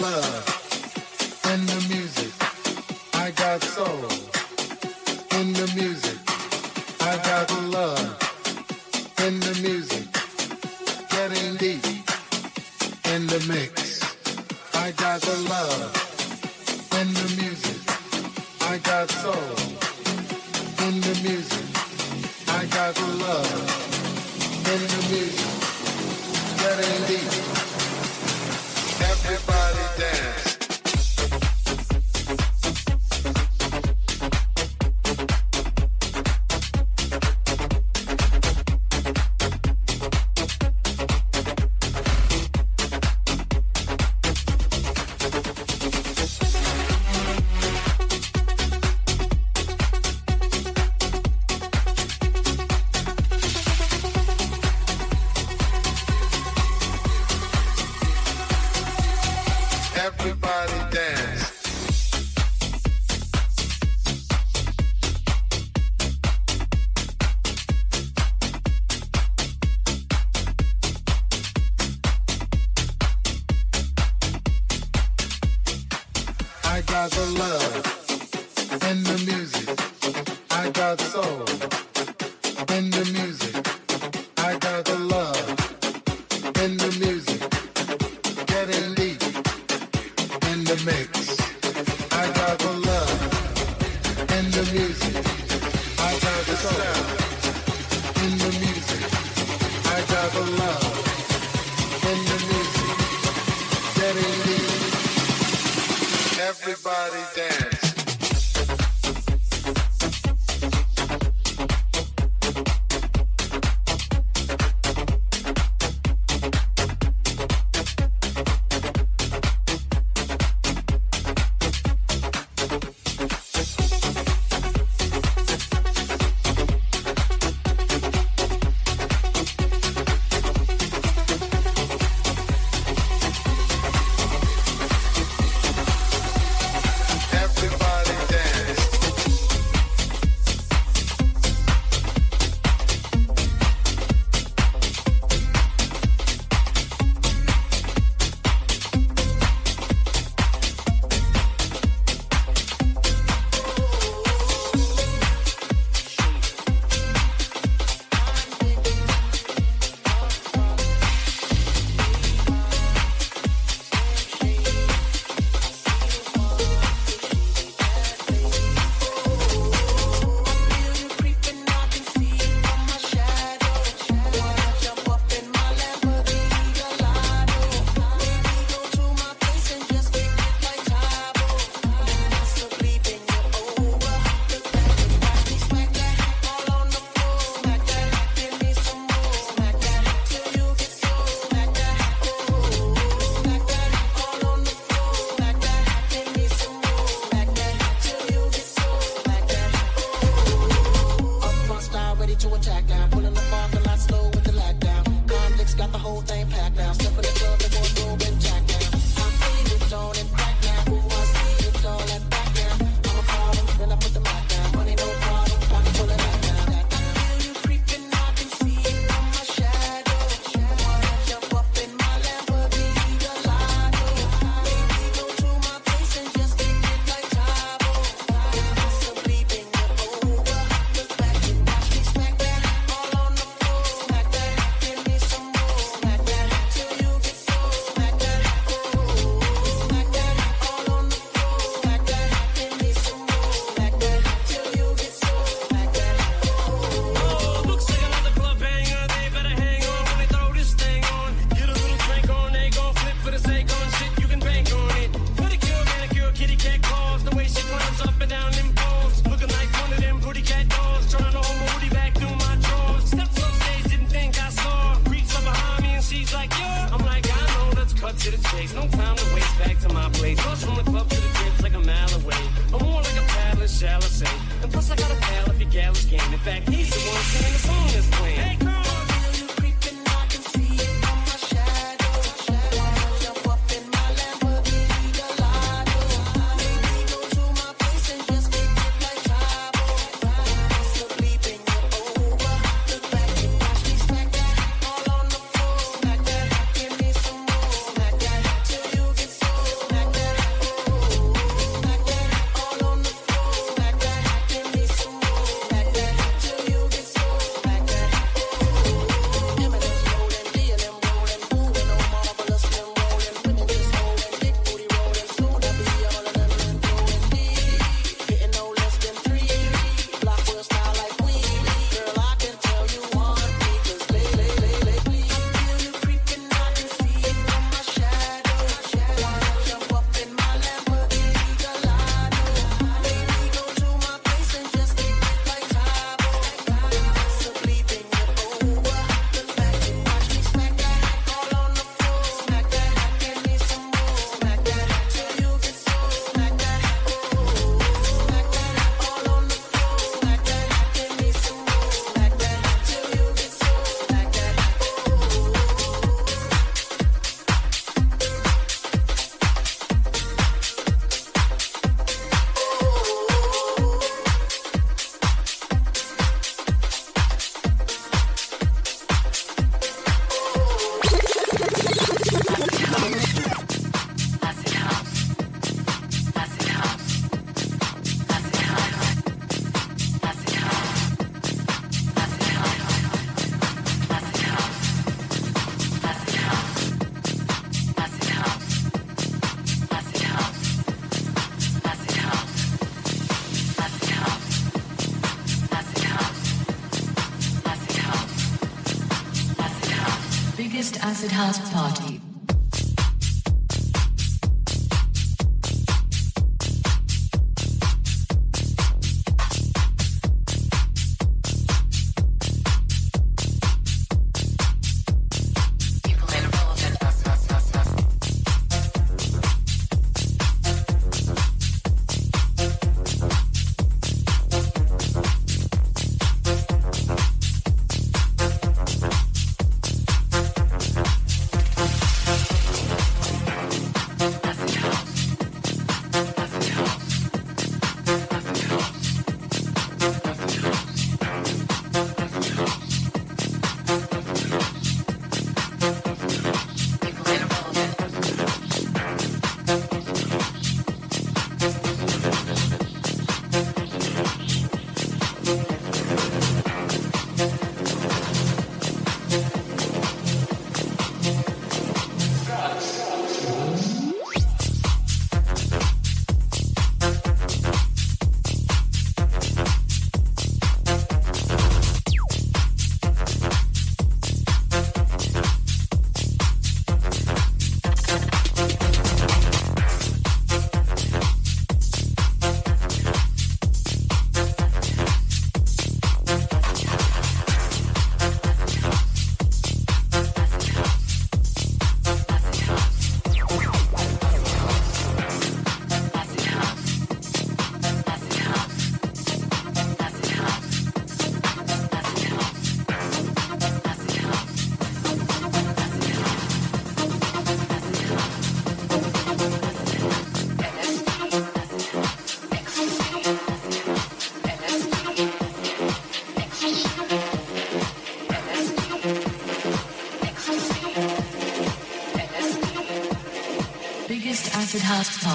you get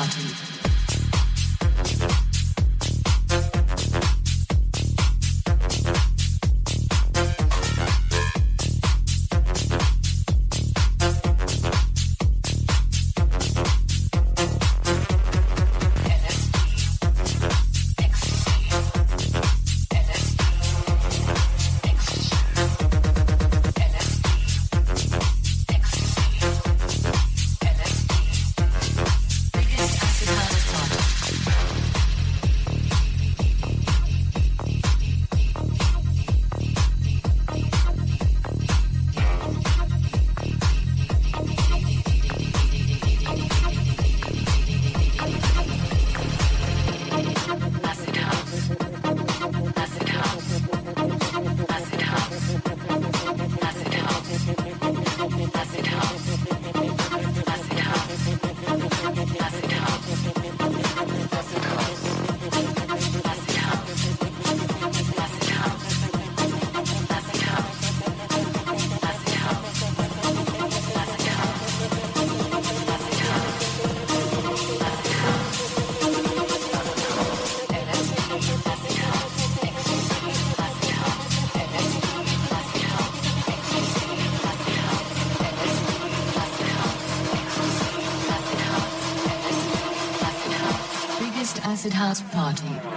acid house party.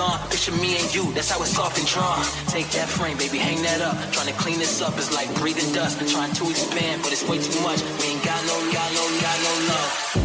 Gone. Picture me and you, that's how it's off and drawn. Take that frame, baby, hang that up. Trying to clean this up is like breathing dust. Trying to expand, but it's way too much. We ain't got no, got no, got no love.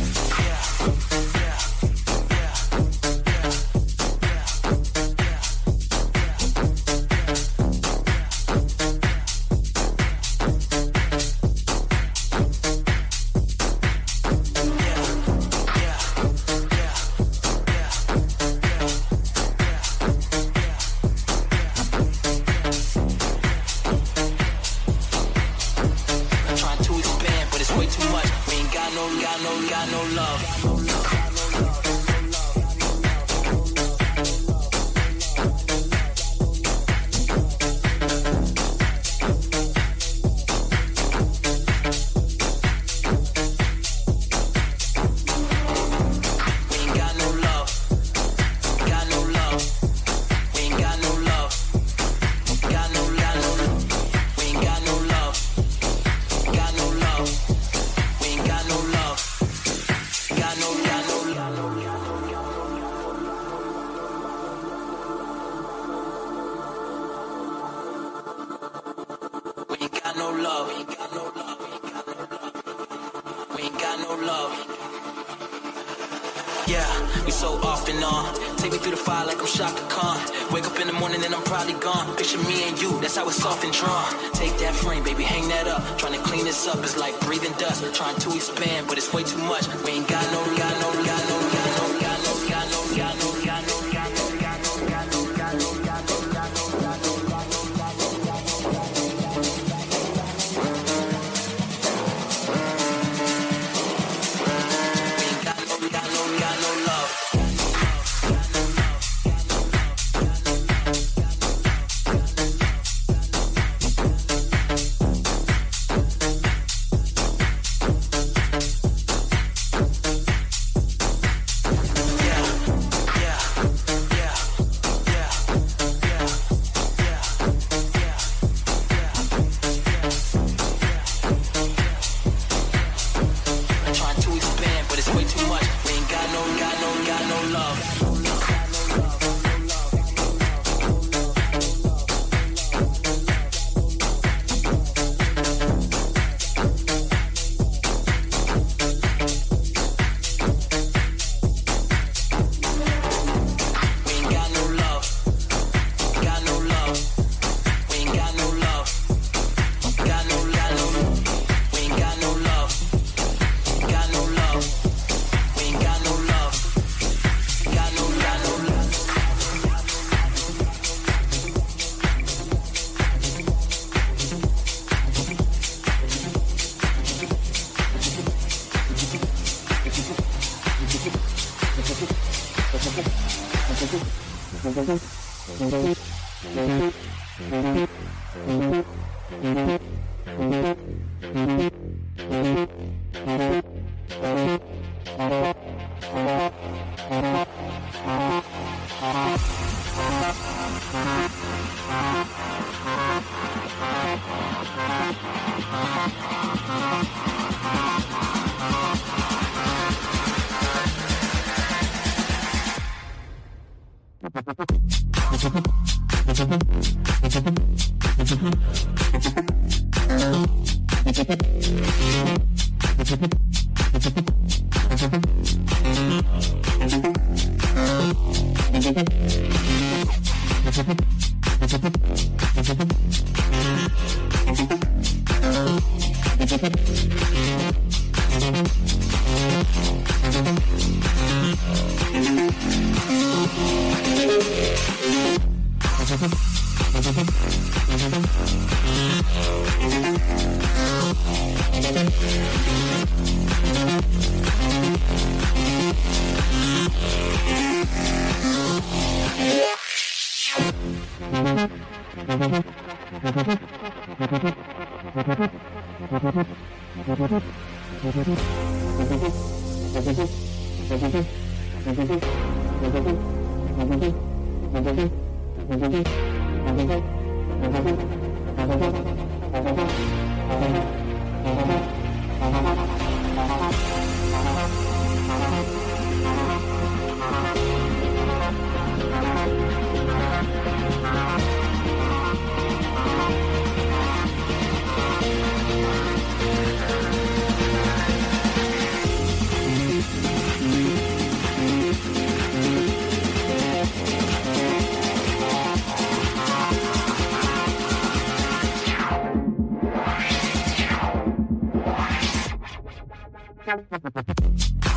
Thank you.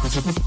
めちゃくちゃ。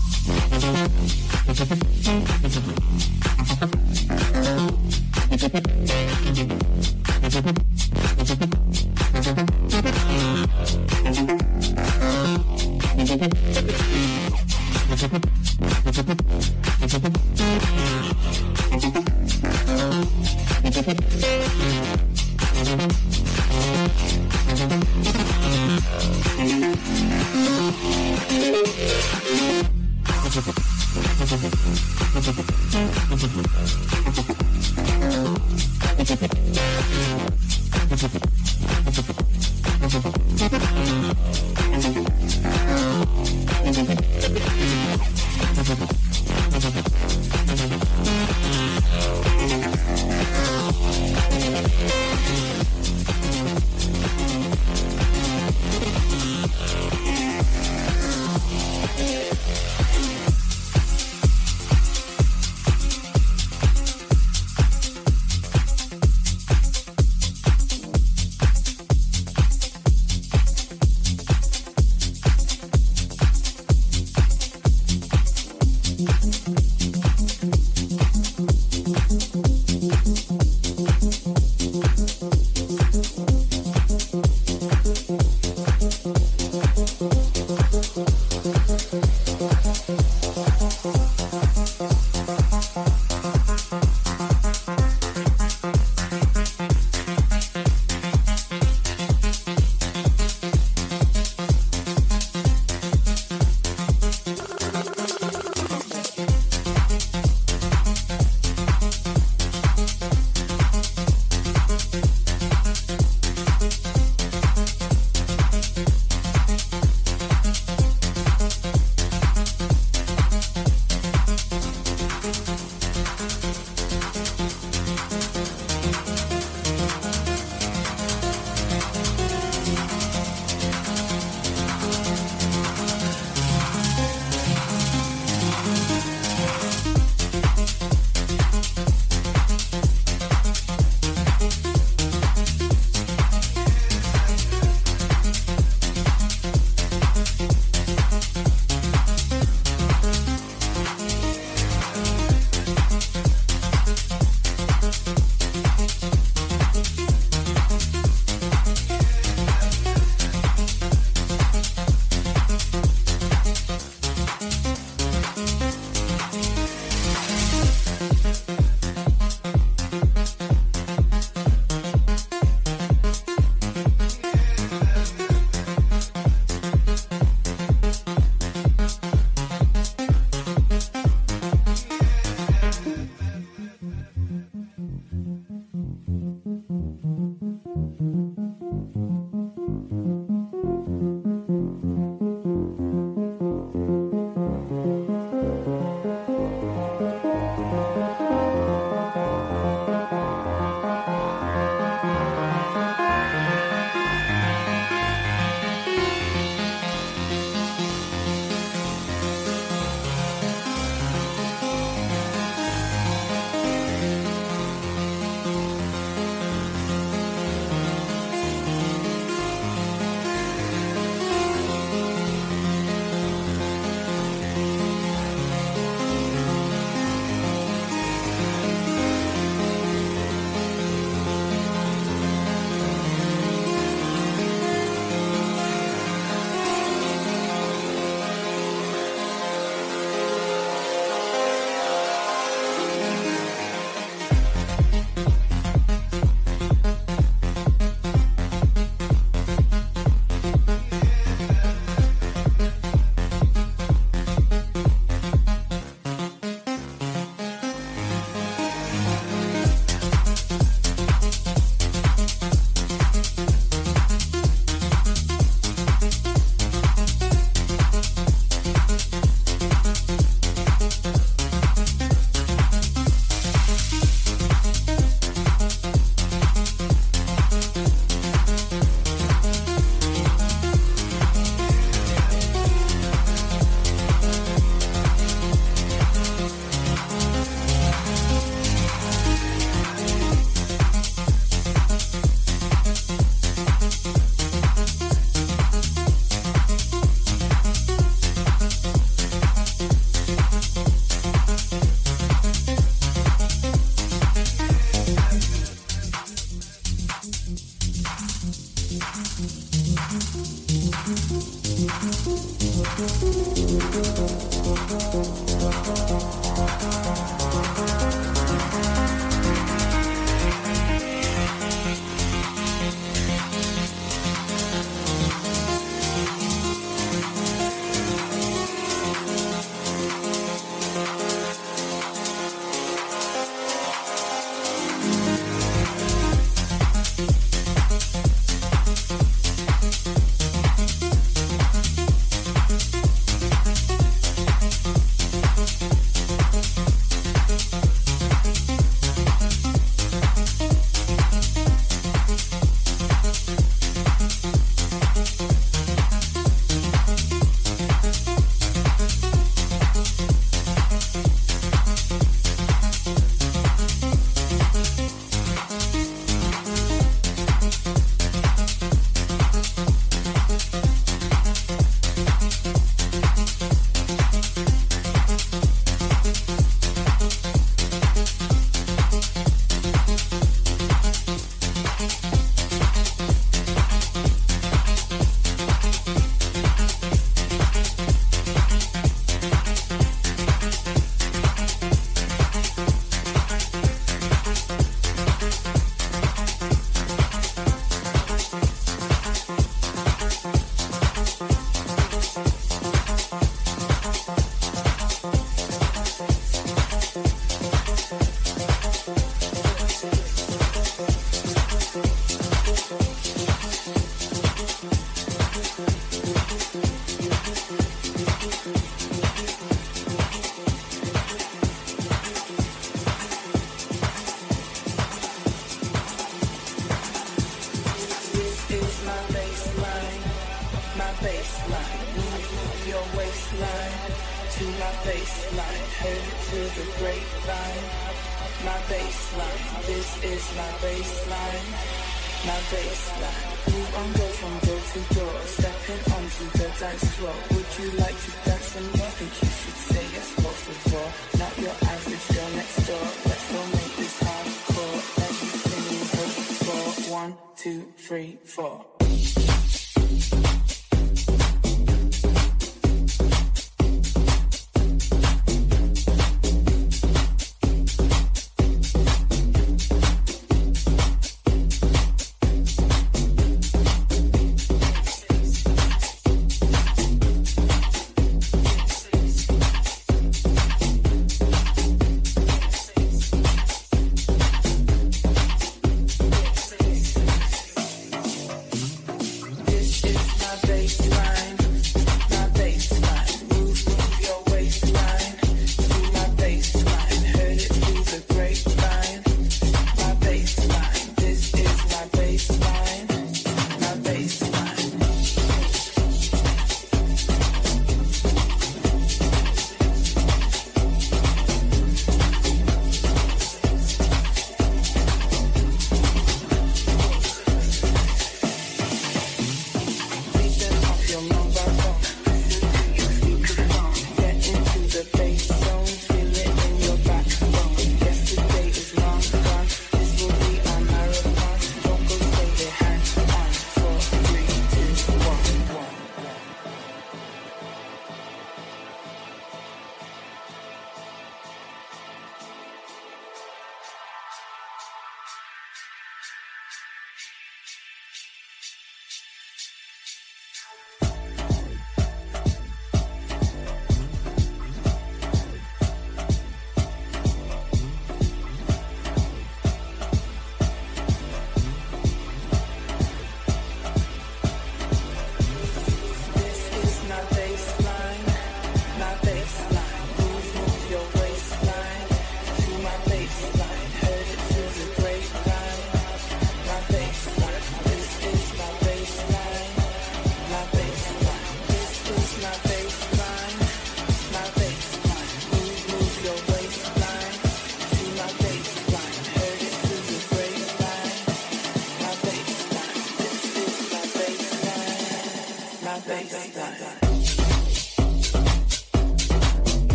Would you like to dance some more? I think you should say yes, most of all. Not your average girl next door. Let's go make this hardcore. Everything you hoped for. One, two, three, four.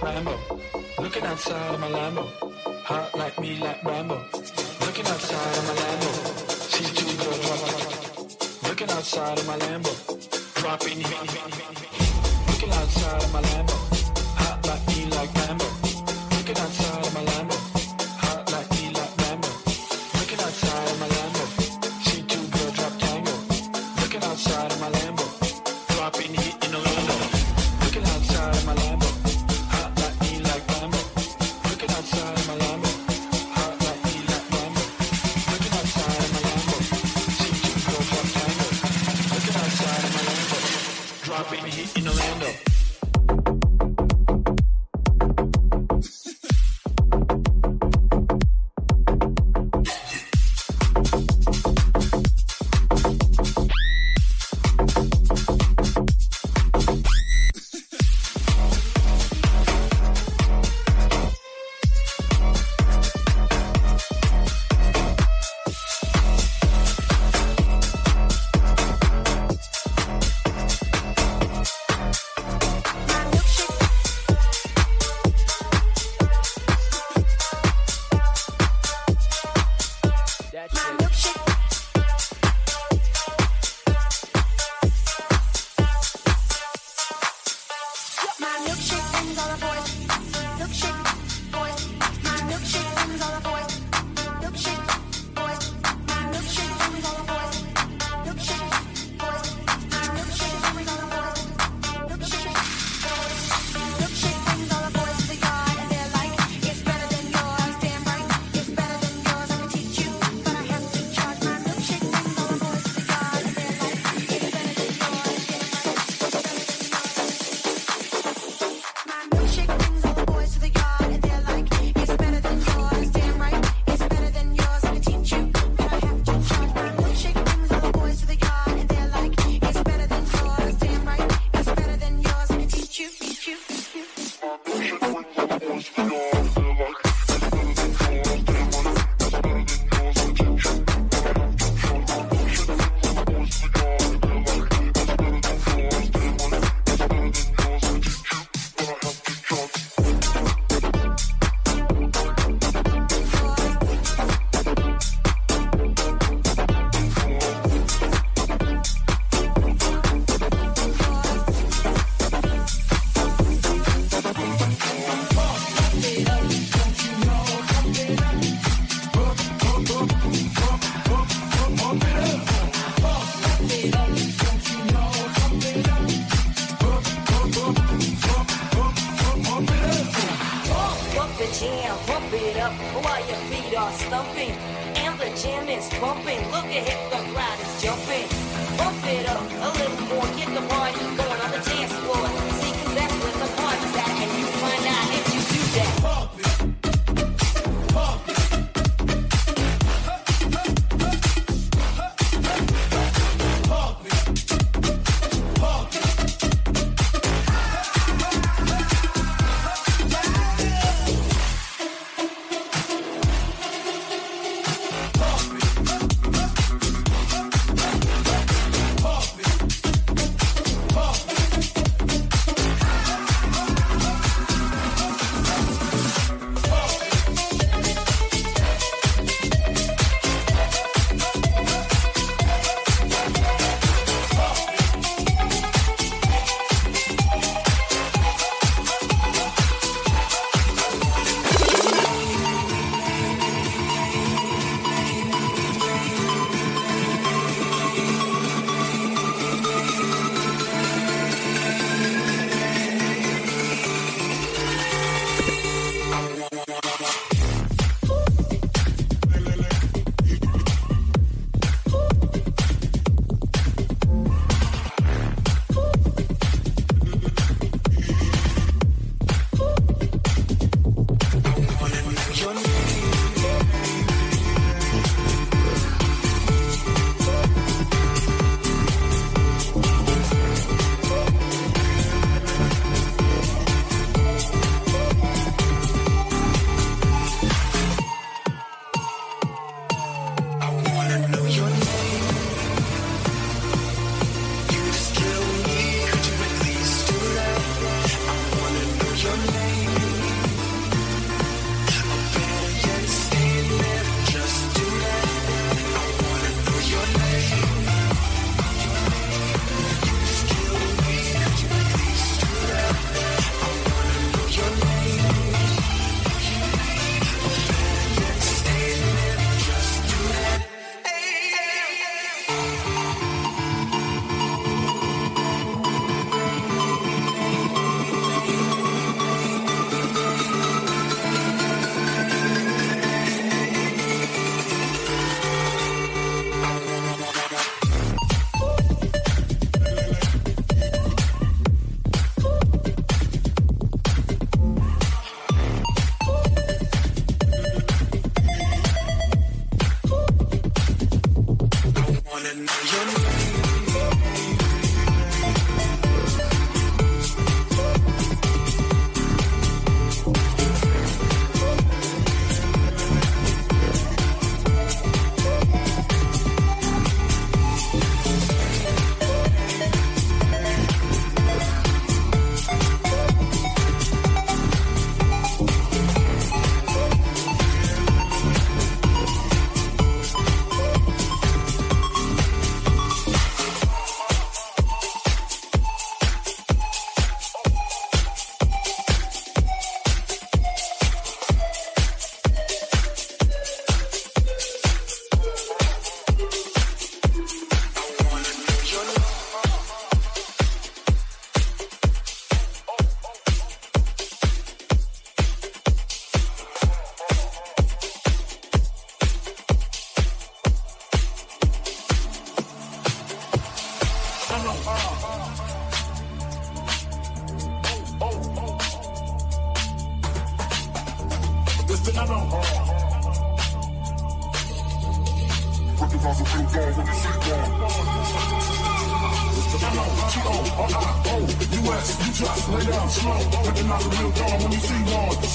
like Rambo. Looking outside of my Lambo. Hot like me, like Rambo. Looking outside of my Lambo. See two girls drop Looking outside of my Lambo. Dropping. Looking outside of my Lambo. Hot like me, like Rambo.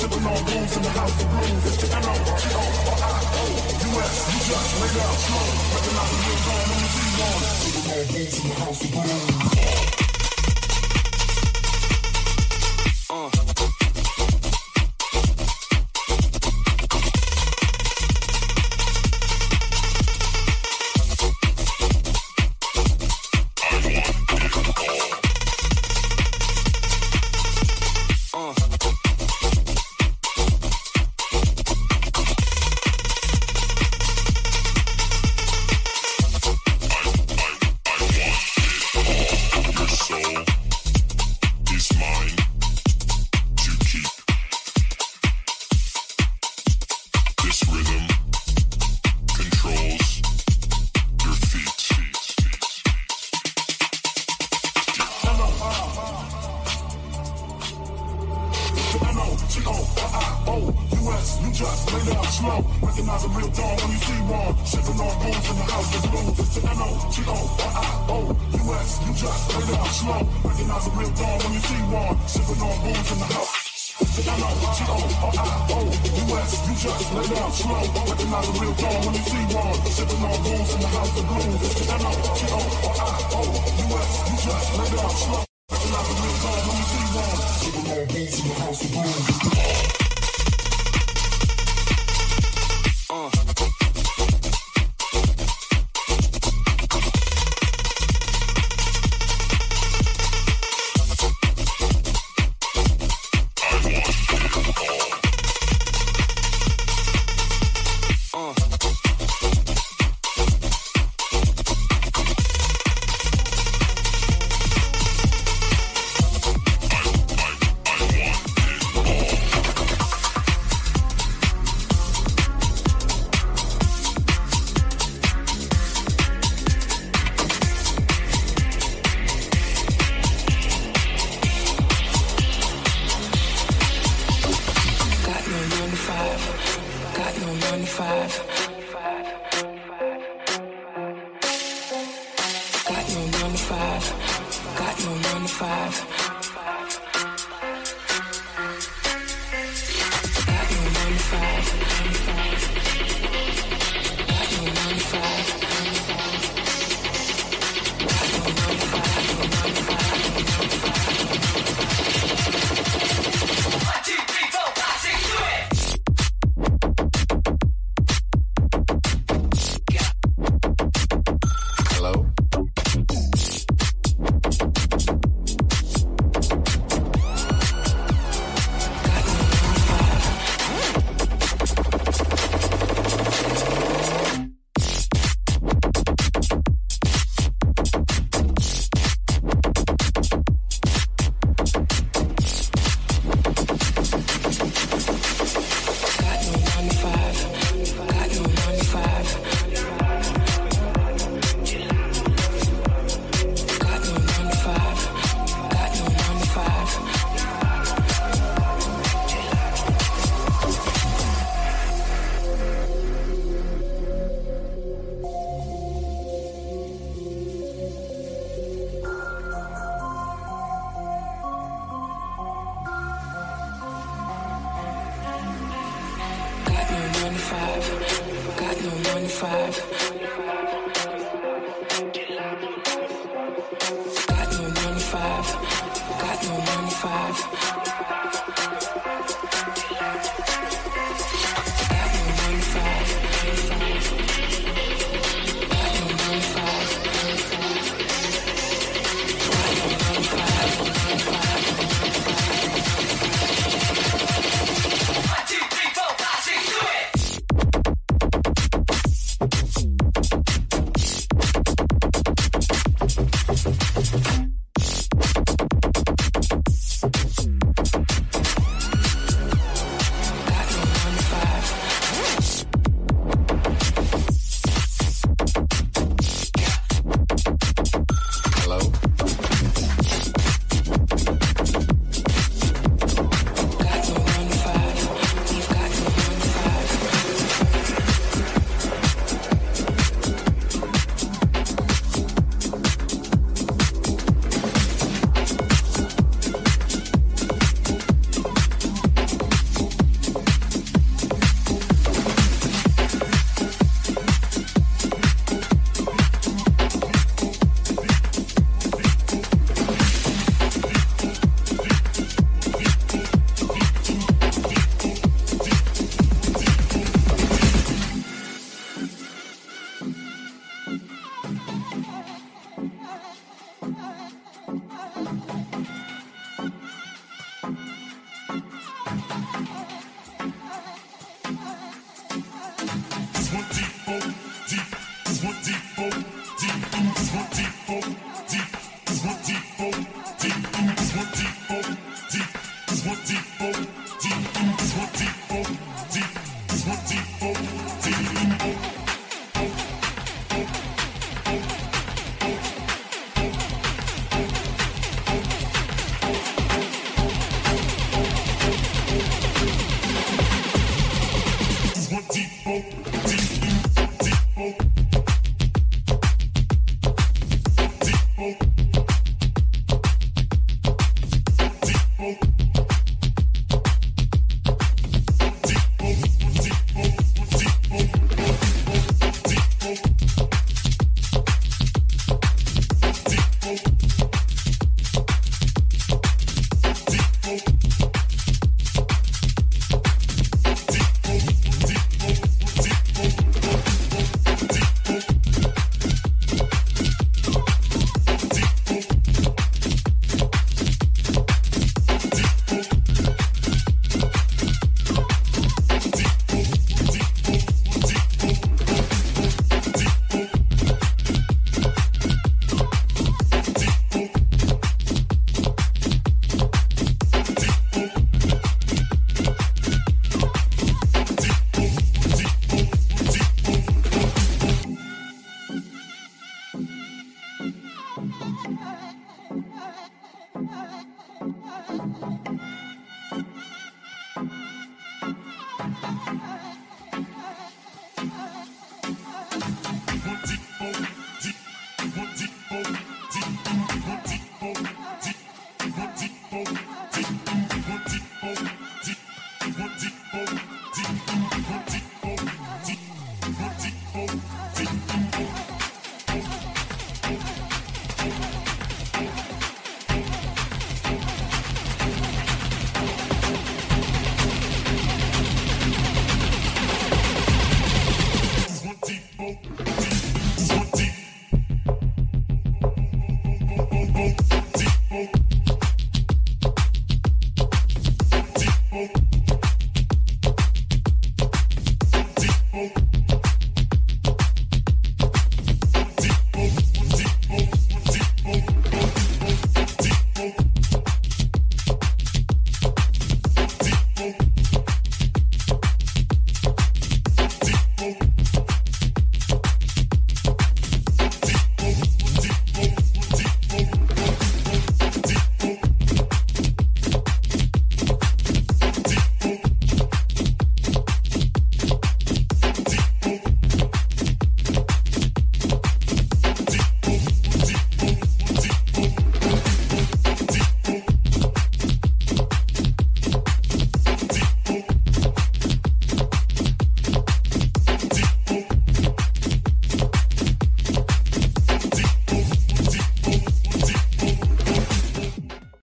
Sipping on booze in the house of blues. It's the N-O, G-O-R-I-O. U.S., you just laid out slow. Recognize the real dawn on the Z-1. Sipping on booze in the house of blues.